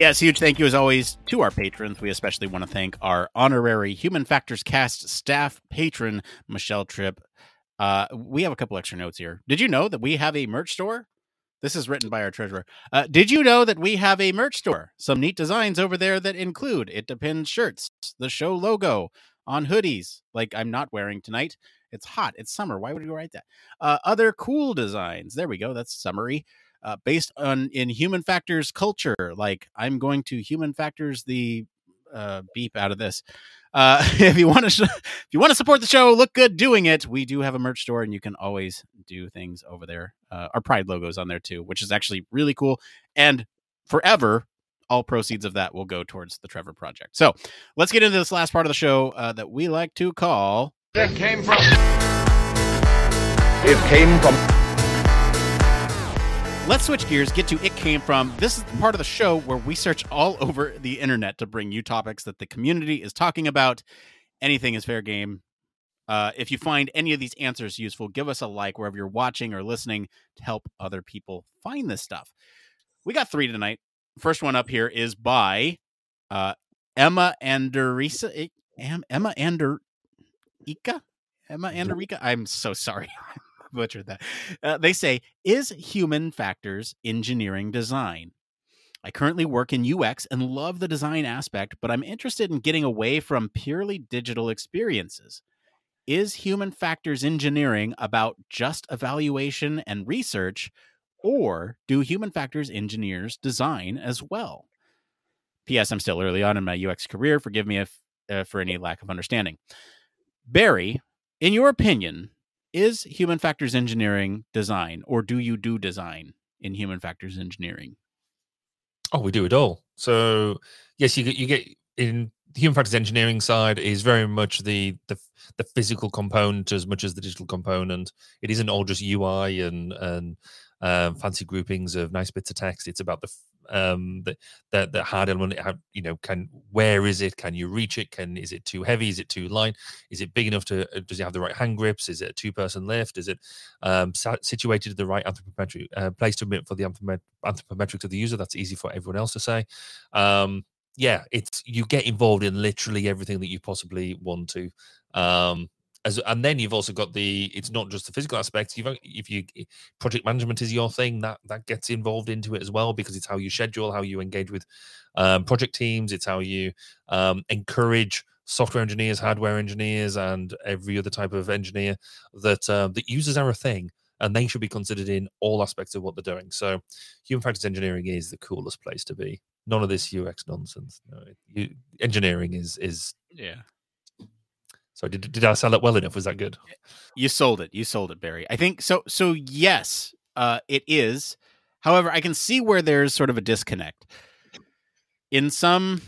Yes, huge thank you as always to our patrons. We especially want to thank our honorary Human Factors Cast staff patron, Michelle Tripp. Uh, we have a couple extra notes here. Did you know that we have a merch store? This is written by our treasurer. Uh, did you know that we have a merch store? Some neat designs over there that include It Depends shirts, the show logo on hoodies, like I'm not wearing tonight. It's hot. It's summer. Why would you write that? Uh, other cool designs. There we go. That's summary uh, based on in human factors culture like i'm going to human factors the uh, beep out of this uh, [laughs] if you want to if you want to support the show look good doing it we do have a merch store and you can always do things over there uh, our pride logos on there too which is actually really cool and forever all proceeds of that will go towards the trevor project so let's get into this last part of the show uh, that we like to call It came from. It came from. Let's switch gears, get to It Came From. This is the part of the show where we search all over the internet to bring you topics that the community is talking about. Anything is fair game. Uh, if you find any of these answers useful, give us a like wherever you're watching or listening to help other people find this stuff. We got three tonight. First one up here is by uh, Emma Anderisa. Em- Emma Ander Ika? Emma Anderica? I'm so sorry. [laughs] [laughs] butchered that. Uh, they say, is human factors engineering design? I currently work in UX and love the design aspect, but I'm interested in getting away from purely digital experiences. Is human factors engineering about just evaluation and research, or do human factors engineers design as well? P.S. I'm still early on in my UX career. Forgive me if uh, for any lack of understanding. Barry, in your opinion, is human factors engineering design or do you do design in human factors engineering Oh, we do it all. So yes, you get you get in the human factors engineering side is very much the the the physical component as much as the digital component. It isn't all just UI and and um, fancy groupings of nice bits of text. It's about the um that that the hard element you know can where is it? Can you reach it? Can is it too heavy? Is it too light? Is it big enough to uh, does it have the right hand grips? Is it a two person lift? Is it um situated in the right anthropometric uh, place to admit for the anthropometrics of the user? That's easy for everyone else to say. Um yeah it's you get involved in literally everything that you possibly want to. Um as and then you've also got the it's not just the physical aspects you've if you project management is your thing that that gets involved into it as well because it's how you schedule how you engage with um, project teams it's how you um, encourage software engineers hardware engineers and every other type of engineer that uh, that users are a thing and they should be considered in all aspects of what they're doing. So human factors engineering is the coolest place to be. None of this ux nonsense. No, you, engineering is is yeah so did did I sell it well enough? Was that good? You sold it. You sold it, Barry. I think so. So yes, uh, it is. However, I can see where there's sort of a disconnect. In some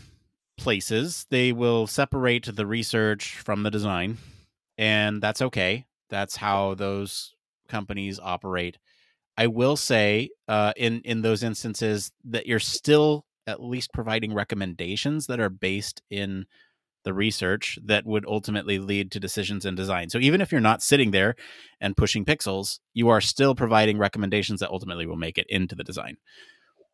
places, they will separate the research from the design, and that's okay. That's how those companies operate. I will say, uh, in in those instances, that you're still at least providing recommendations that are based in the research that would ultimately lead to decisions in design. So even if you're not sitting there and pushing pixels, you are still providing recommendations that ultimately will make it into the design.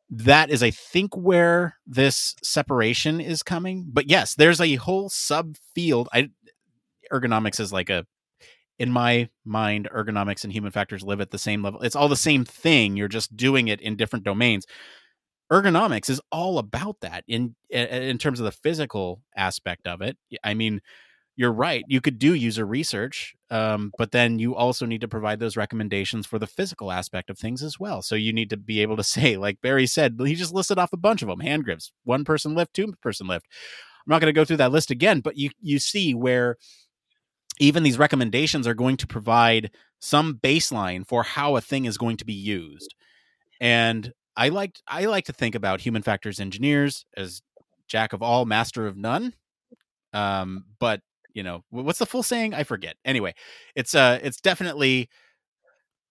That is, I think, where this separation is coming. But yes, there's a whole subfield. I ergonomics is like a in my mind, ergonomics and human factors live at the same level. It's all the same thing. You're just doing it in different domains ergonomics is all about that in in terms of the physical aspect of it. I mean you're right you could do user research um, but then you also need to provide those recommendations for the physical aspect of things as well. So you need to be able to [laughs] say like barry said he just listed off a bunch of them hand grips one person lift two person lift. I'm not going to go through that list again but you you see where even these recommendations are going to provide some baseline for how a thing is going to be used. And I like I like to think about human factors engineers as jack of all, master of none. Um, but you know, what's the full saying? I forget. Anyway, it's uh it's definitely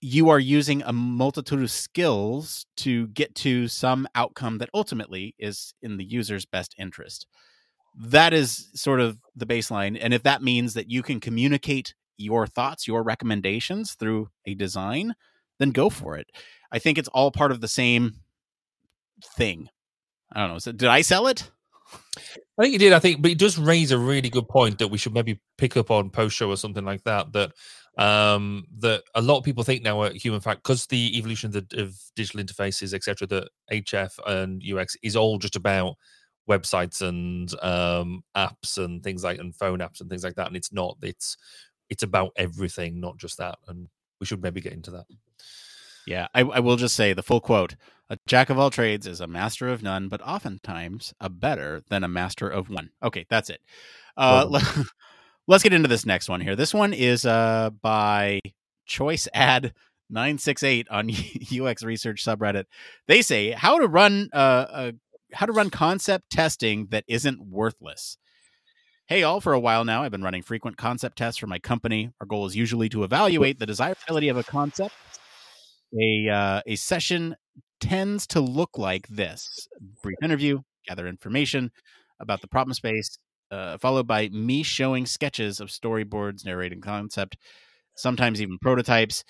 you are using a multitude of skills to get to some outcome that ultimately is in the user's best interest. That is sort of the baseline. And if that means that you can communicate your thoughts, your recommendations through a design, then go for it. I think it's all part of the same thing. I don't know. So did I sell it? I think you did. I think, but it does raise a really good point that we should maybe pick up on post show or something like that. That um that a lot of people think now at human fact because the evolution of, the, of digital interfaces etc that hf and ux is all just about websites and um apps and things like and phone apps and things like that and it's not it's it's about everything not just that and we should maybe get into that yeah, I, I, will just say the full quote A jack of all trades is a master of none, but oftentimes a better than a master of one. Okay, that's it. Uh, [laughs] let, us get into this next one here. This one is uh, by Choice Ad 968 on [laughs] UX Research subreddit. They say how to run uh, uh, how to run concept testing that isn't worthless. Hey, all, for a while now, I've been running frequent concept tests for my company. Our goal is usually to evaluate the desirability of a concept a uh, a session tends to look like this: brief interview, gather information about the problem space, uh, followed by me showing sketches of storyboards, narrating concept, sometimes even prototypes.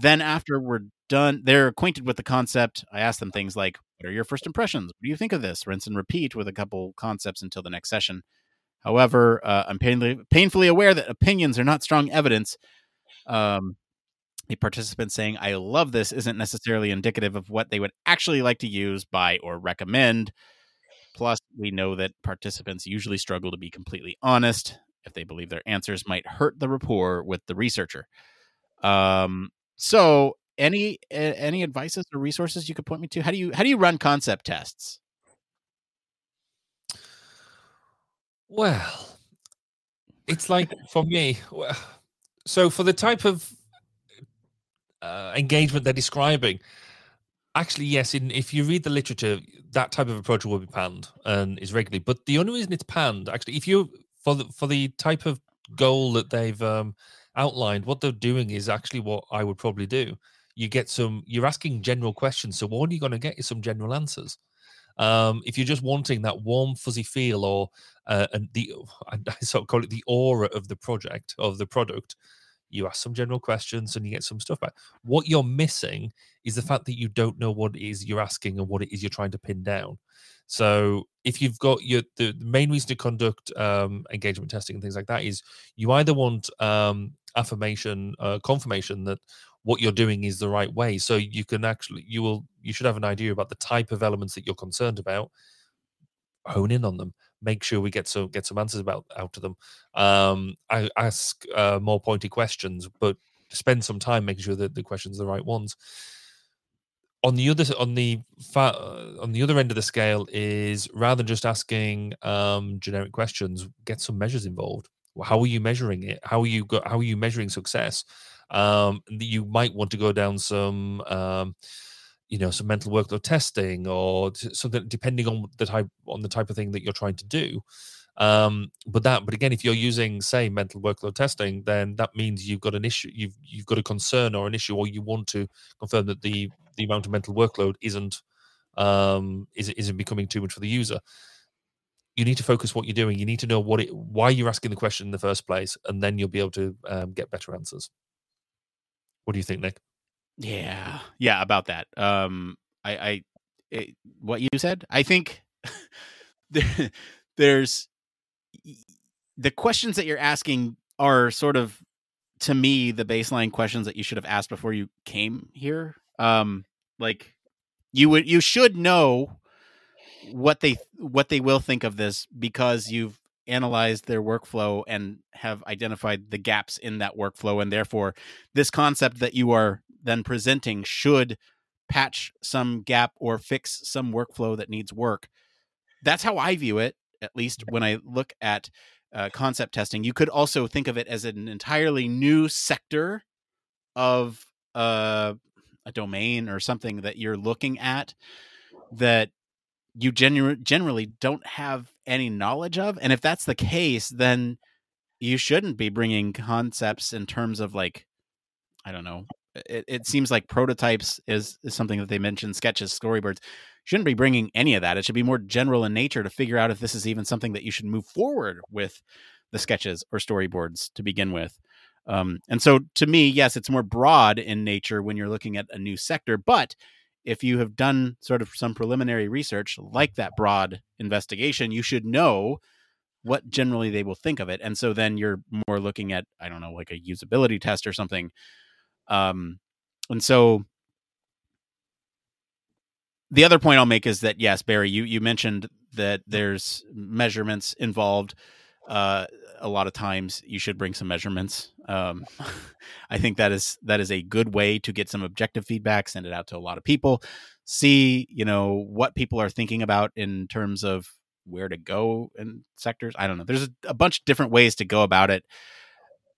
Then, after we're done, they're acquainted with the concept. I ask them things like, "What are your first impressions? What do you think of this?" Rinse and repeat with a couple concepts until the next session. However, uh, I'm painfully, painfully aware that opinions are not strong evidence. Um, a participant saying, I love this isn't necessarily indicative of what they would actually like to use, buy, or recommend. Plus, we know that participants usually struggle to be completely honest if they believe their answers might hurt the rapport with the researcher. Um, so, any any advices or resources you could point me to? How do you how do you run concept tests? Well, it's like for me. So, for the type of uh, engagement they're describing, Actually, yes. In if you read the literature, that type of approach will be panned and is regularly. But the only reason it's panned, actually, if you for the for the type of goal that they've um, outlined, what they're doing is actually what I would probably do. You get some. You're asking general questions, so what are you going to get is some general answers. Um, if you're just wanting that warm, fuzzy feel, or uh, and the [laughs] I sort of call it the aura of the project of the product, you ask some general questions and you get some stuff back. What you're missing is the fact that you don't know what it is you're asking and what it is you're trying to pin down. So if you've got your the, main reason to conduct um, engagement testing and things like that is you either want um, affirmation, uh, confirmation that what you're doing is the right way, so you can actually you will you should have an idea about the type of elements that you're concerned about, hone in on them make sure we get some get some answers about out of them. Um, I ask uh, more pointy questions, but spend some time making sure that the questions are the right ones. On the other on the fa- uh, on the other end of the scale is rather than just asking um, generic questions, get some measures involved. How are you measuring it? How are you go- how are you measuring success? Um, you might want to go down some um, you know some mental workload testing or something depending on the type on the type of thing that you're trying to do um, but that but again if you're using say mental workload testing then that means you've got an issue you've you've got a concern or an issue or you want to confirm that the the amount of mental workload isn't um is, isn't becoming too much for the user. You need to focus what you're doing. You need to know what it why you're asking the question in the first place and then you'll be able to um, get better answers. What do you think nick yeah, yeah, about that. Um, I, I, it, what you said. I think [laughs] there, there's the questions that you're asking are sort of, to me, the baseline questions that you should have asked before you came here. Um, like you would, you should know what they what they will think of this because you've analyzed their workflow and have identified the gaps in that workflow and therefore this concept that you are then presenting should patch some gap or fix some workflow that needs work. That's how I view it, at least when I look at uh, concept testing. You could also think of it as an entirely new sector of uh, a domain or something that you're looking at that you genu- generally don't have any knowledge of. And if that's the case, then you shouldn't be bringing concepts in terms of like, I don't know, it, it seems like prototypes is, is something that they mentioned, sketches, storyboards. Shouldn't be bringing any of that. It should be more general in nature to figure out if this is even something that you should move forward with the sketches or storyboards to begin with. Um, and so to me, yes, it's more broad in nature when you're looking at a new sector. But if you have done sort of some preliminary research like that broad investigation, you should know what generally they will think of it. And so then you're more looking at, I don't know, like a usability test or something um, and so the other point I'll make is that yes, Barry, you you mentioned that there's measurements involved. Uh, a lot of times you should bring some measurements. Um, [laughs] I think that is that is a good way to get some objective feedback, send it out to a lot of people, see you know what people are thinking about in terms of where to go in sectors. I don't know. There's a, a bunch of different ways to go about it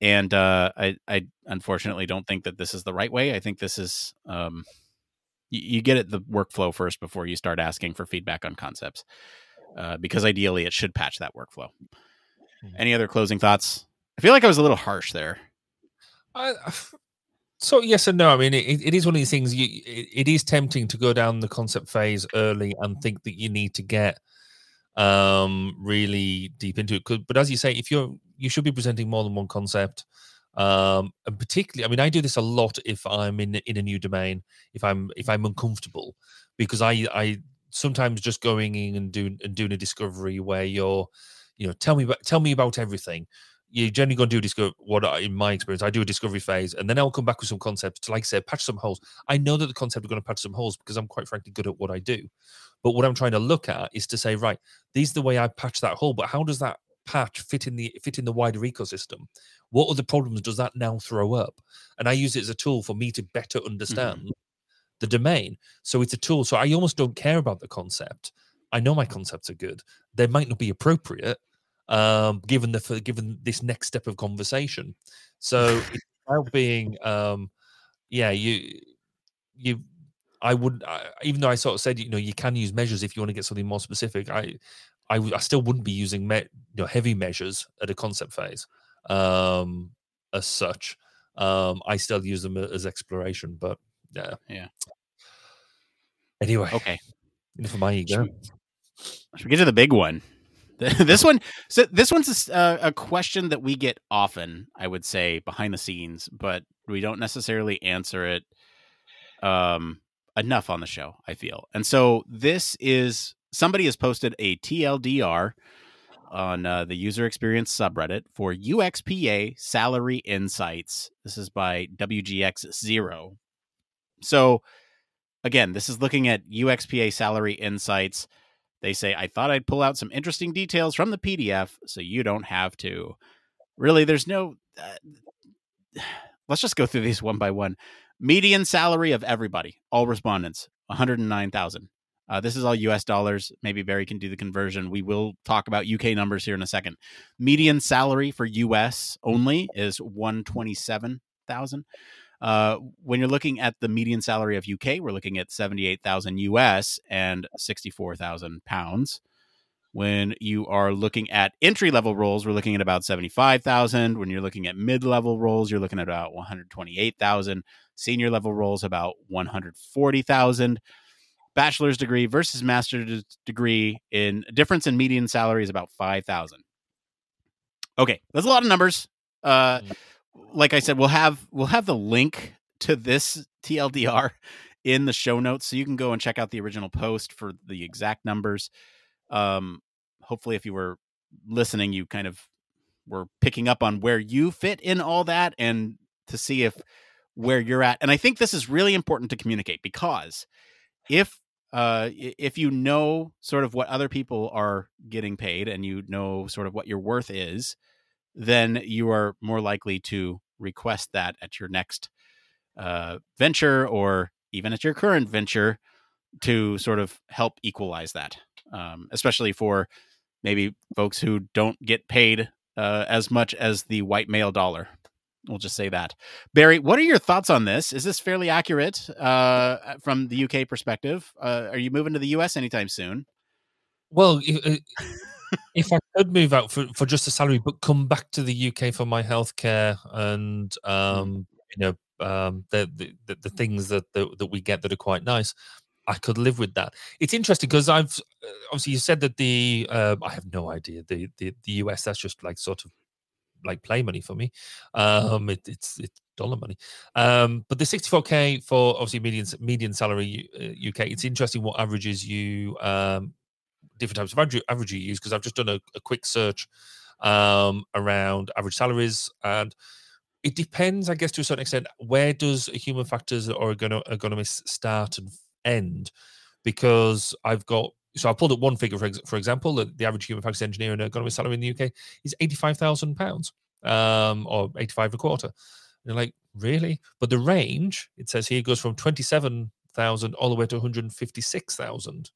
and uh, I, I unfortunately don't think that this is the right way. I think this is um, you, you, get it the workflow first before you start asking for feedback on concepts, uh, because ideally it should patch that workflow. Mm-hmm. Any other closing thoughts? I feel like I was a little harsh there. I, [sighs] so yes and no. I mean, it, it is one of these things. You, it, it is tempting to go down the concept phase early and think that you need to get um really deep into it. But as you say, if you're you should be presenting more than one concept. Um, and particularly, I mean, I do this a lot if I'm in in a new domain, if I'm if I'm uncomfortable, because I I sometimes just going in and doing and doing a discovery where you're, you know, tell me about tell me about everything. You're generally going to do discover what I, in my experience I do a discovery phase, and then I'll come back with some concepts to, like I said, patch some holes. I know that the concept are going to patch some holes because I'm quite frankly good at what I do. But what I'm trying to look at is to say, right, these are the way I patch that hole, but how does that patch fit in the fit in the wider ecosystem what other problems does that now throw up and i use it as a tool for me to better understand mm-hmm. the domain so it's a tool so i almost don't care about the concept i know my concepts are good they might not be appropriate um, given the given this next step of conversation so [laughs] it's about being um, yeah you you I would, I, even though I sort of said, you know, you can use measures if you want to get something more specific. I, I, I still wouldn't be using me, you know, heavy measures at a concept phase, um, as such. Um, I still use them as exploration, but yeah, yeah. Anyway, okay. Enough of my ego. Should we, should we get to the big one? [laughs] this one, so this one's a, a, question that we get often, I would say, behind the scenes, but we don't necessarily answer it um, enough on the show. I feel, and so this is somebody has posted a TLDR on uh, the user experience subreddit for UXPA salary insights. This is by WGX Zero. So again, this is looking at UXPA salary insights. They say, I thought I'd pull out some interesting details from the PDF so you don't have to. Really, there's no. Uh, let's just go through these one by one. Median salary of everybody, all respondents, 109,000. Uh, this is all US dollars. Maybe Barry can do the conversion. We will talk about UK numbers here in a second. Median salary for US only is 127,000. Uh, when you're looking at the median salary of UK, we're looking at 78,000 US and 64,000 pounds. When you are looking at entry level roles, we're looking at about 75,000. When you're looking at mid level roles, you're looking at about 128,000. Senior level roles, about 140,000. Bachelor's degree versus master's degree in difference in median salary is about 5,000. Okay, that's a lot of numbers. Uh, mm like I said, we'll have we'll have the link to this TLDR in the show notes, so you can go and check out the original post for the exact numbers. Um, hopefully, if you were listening, you kind of were picking up on where you fit in all that, and to see if where you're at. And I think this is really important to communicate because if uh, if you know sort of what other people are getting paid and you know sort of what your worth is, then you are more likely to request that at your next uh, venture or even at your current venture to sort of help equalize that, um, especially for maybe folks who don't get paid uh, as much as the white male dollar. We'll just say that. Barry, what are your thoughts on this? Is this fairly accurate uh, from the UK perspective? Uh, are you moving to the US anytime soon? Well, if I could move out for, for just a salary, but come back to the UK for my healthcare and mm. um, you know um, the, the the things that, that that we get that are quite nice, I could live with that. It's interesting because I've uh, obviously you said that the uh, I have no idea the, the the US that's just like sort of like play money for me. Um, it, it's it's dollar money. Um, but the 64k for obviously median median salary UK. Uh, it's interesting what averages you um different types of average, average you use because I've just done a, a quick search um, around average salaries and it depends, I guess, to a certain extent. Where does human factors or ergonomists start and end? Because I've got so I pulled up one figure for, for example, that the average human factors engineer and ergonomist salary in the UK is eighty five thousand pounds, um, or eighty five a quarter. And you're like, really? But the range it says here goes from twenty seven thousand all the way to one hundred fifty six thousand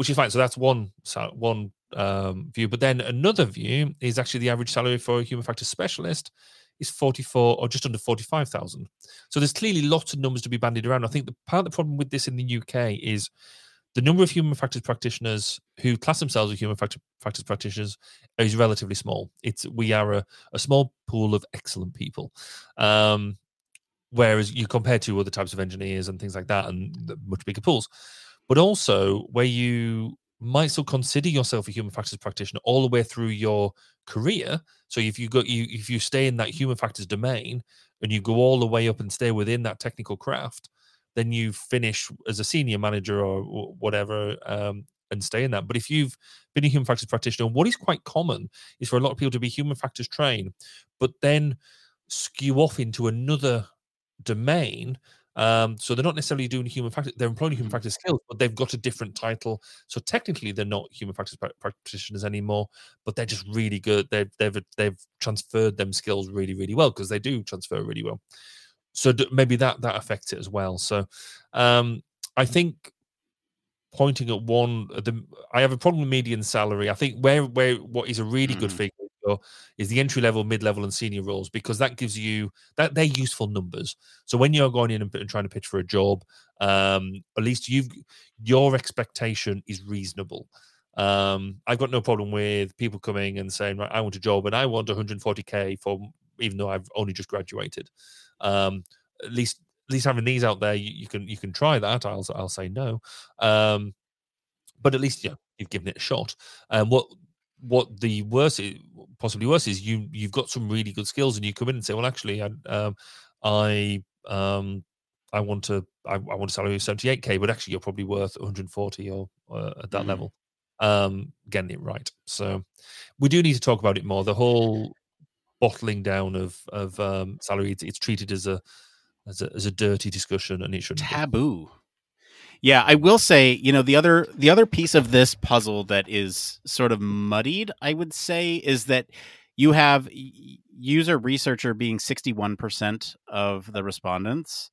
which is fine. So that's one one um, view. But then another view is actually the average salary for a human factors specialist is 44 or just under 45,000. So there's clearly lots of numbers to be bandied around. I think the part of the problem with this in the UK is the number of human factors practitioners who class themselves as human factor, factors practitioners is relatively small. It's we are a, a small pool of excellent people. Um, whereas you compare to other types of engineers and things like that and much bigger pools but also where you might still consider yourself a human factors practitioner all the way through your career. So if you go, you if you stay in that human factors domain and you go all the way up and stay within that technical craft, then you finish as a senior manager or, or whatever um, and stay in that. But if you've been a human factors practitioner, what is quite common is for a lot of people to be human factors trained, but then skew off into another domain um, so they're not necessarily doing human factors; they're employing human mm-hmm. factors skills, but they've got a different title. So technically, they're not human factors practitioners anymore, but they're just really good. They've they've they've transferred them skills really really well because they do transfer really well. So maybe that that affects it as well. So um, I think pointing at one, the I have a problem with median salary. I think where where what is a really good mm. figure is the entry level, mid level, and senior roles because that gives you that they're useful numbers. So when you're going in and, and trying to pitch for a job, Um, at least you've your expectation is reasonable. Um, I've got no problem with people coming and saying, right, I want a job and I want 140k for even though I've only just graduated. Um, at least at least having these out there, you, you can you can try that. I'll I'll say no. Um, but at least you know, you've given it a shot. And um, what what the worst is, possibly worse is you you've got some really good skills and you come in and say, well, actually, I um, I um I want to I, I want a salary of 78k, but actually you're probably worth 140 or uh, at that mm-hmm. level. Um, getting it right. So we do need to talk about it more. The whole bottling down of of um, salary it's, it's treated as a as a as a dirty discussion, and it should taboo. Be. Yeah, I will say, you know, the other the other piece of this puzzle that is sort of muddied, I would say, is that you have user researcher being 61% of the respondents.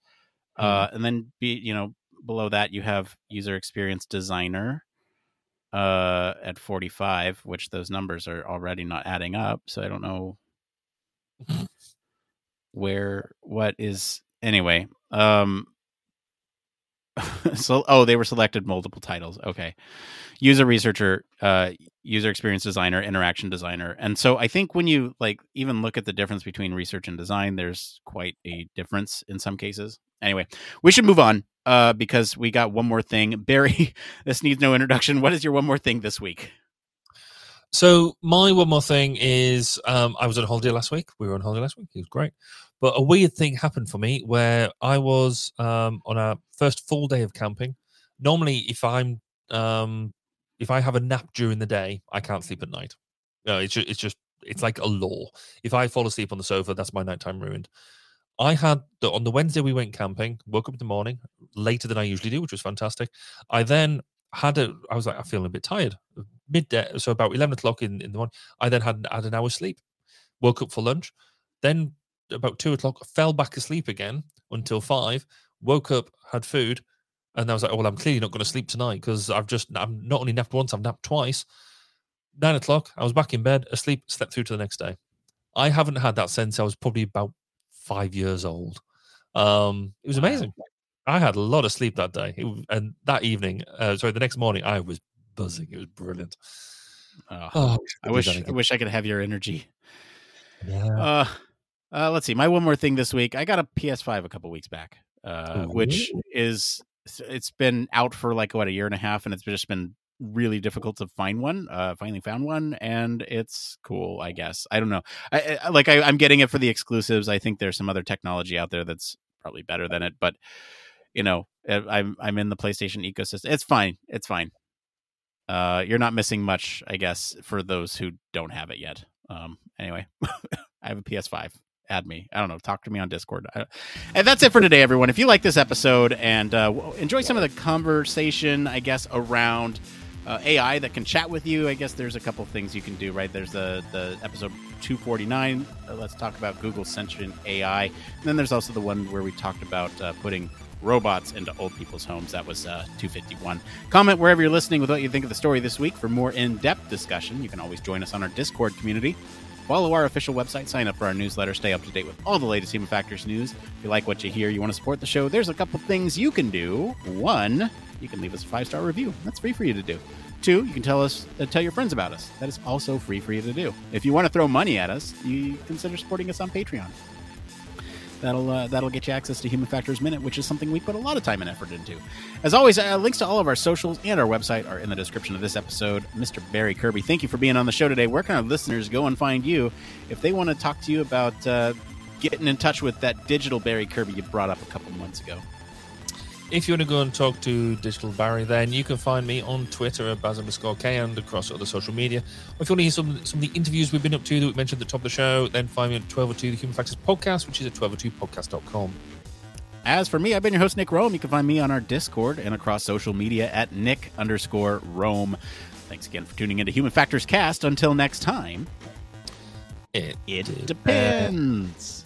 Mm. Uh, and then be, you know, below that you have user experience designer uh at 45, which those numbers are already not adding up, so I don't know where what is anyway. Um [laughs] so oh they were selected multiple titles okay. User researcher uh user experience designer interaction designer and so i think when you like even look at the difference between research and design there's quite a difference in some cases. Anyway we should move on uh because we got one more thing. Barry [laughs] this needs no introduction. What is your one more thing this week so my one more thing is um, I was on holiday last week. We were on holiday last week. It was great. But a weird thing happened for me where I was um, on a first full day of camping. Normally, if I'm um, if I have a nap during the day, I can't sleep at night. No, it's just, it's just it's like a law. If I fall asleep on the sofa, that's my nighttime ruined. I had the, on the Wednesday we went camping. Woke up in the morning later than I usually do, which was fantastic. I then had a. I was like, I'm feeling a bit tired. Midday, so about eleven o'clock in, in the morning. I then had had an hour's sleep. Woke up for lunch, then about two o'clock, fell back asleep again until five, woke up, had food, and I was like, oh, well, I'm clearly not going to sleep tonight because I've just, I'm not only napped once, I've napped twice. Nine o'clock, I was back in bed, asleep, slept through to the next day. I haven't had that since I was probably about five years old. Um, it was amazing. I had a lot of sleep that day, it, and that evening, uh, sorry, the next morning, I was buzzing. It was brilliant. Oh, oh I wish I wish I could have your energy. Yeah. Uh, uh, let's see. My one more thing this week. I got a PS5 a couple weeks back, uh, which is it's been out for like what a year and a half, and it's just been really difficult to find one. Uh, finally found one, and it's cool. I guess I don't know. I, I like I, I'm getting it for the exclusives. I think there's some other technology out there that's probably better than it, but you know, eh, I'm I'm in the PlayStation ecosystem. It's fine. It's fine. Uh, you're not missing much, I guess, for those who don't have it yet. Um, anyway, [laughs] I have a PS5 add me. I don't know. Talk to me on Discord. And that's it for today, everyone. If you like this episode and uh, enjoy some of the conversation, I guess around uh, AI that can chat with you, I guess there's a couple things you can do. Right there's the the episode 249. Uh, let's talk about Google sentient AI. And then there's also the one where we talked about uh, putting robots into old people's homes. That was uh, 251. Comment wherever you're listening with what you think of the story this week. For more in depth discussion, you can always join us on our Discord community. Follow our official website, sign up for our newsletter, stay up to date with all the latest Human Factors news. If you like what you hear, you want to support the show, there's a couple things you can do. One, you can leave us a five star review. That's free for you to do. Two, you can tell us, uh, tell your friends about us. That is also free for you to do. If you want to throw money at us, you consider supporting us on Patreon. That'll uh, that'll get you access to Human Factors Minute, which is something we put a lot of time and effort into. As always, uh, links to all of our socials and our website are in the description of this episode. Mr. Barry Kirby, thank you for being on the show today. Where can our listeners go and find you if they want to talk to you about uh, getting in touch with that digital Barry Kirby you brought up a couple months ago? If you want to go and talk to Digital Barry, then you can find me on Twitter at Baz underscore K and across other social media. Or if you want to hear some, some of the interviews we've been up to that we mentioned at the top of the show, then find me at 1202 The Human Factors Podcast, which is at 1202podcast.com. As for me, I've been your host, Nick Roome. You can find me on our Discord and across social media at Nick underscore Roome. Thanks again for tuning into Human Factors Cast. Until next time, it, it depends.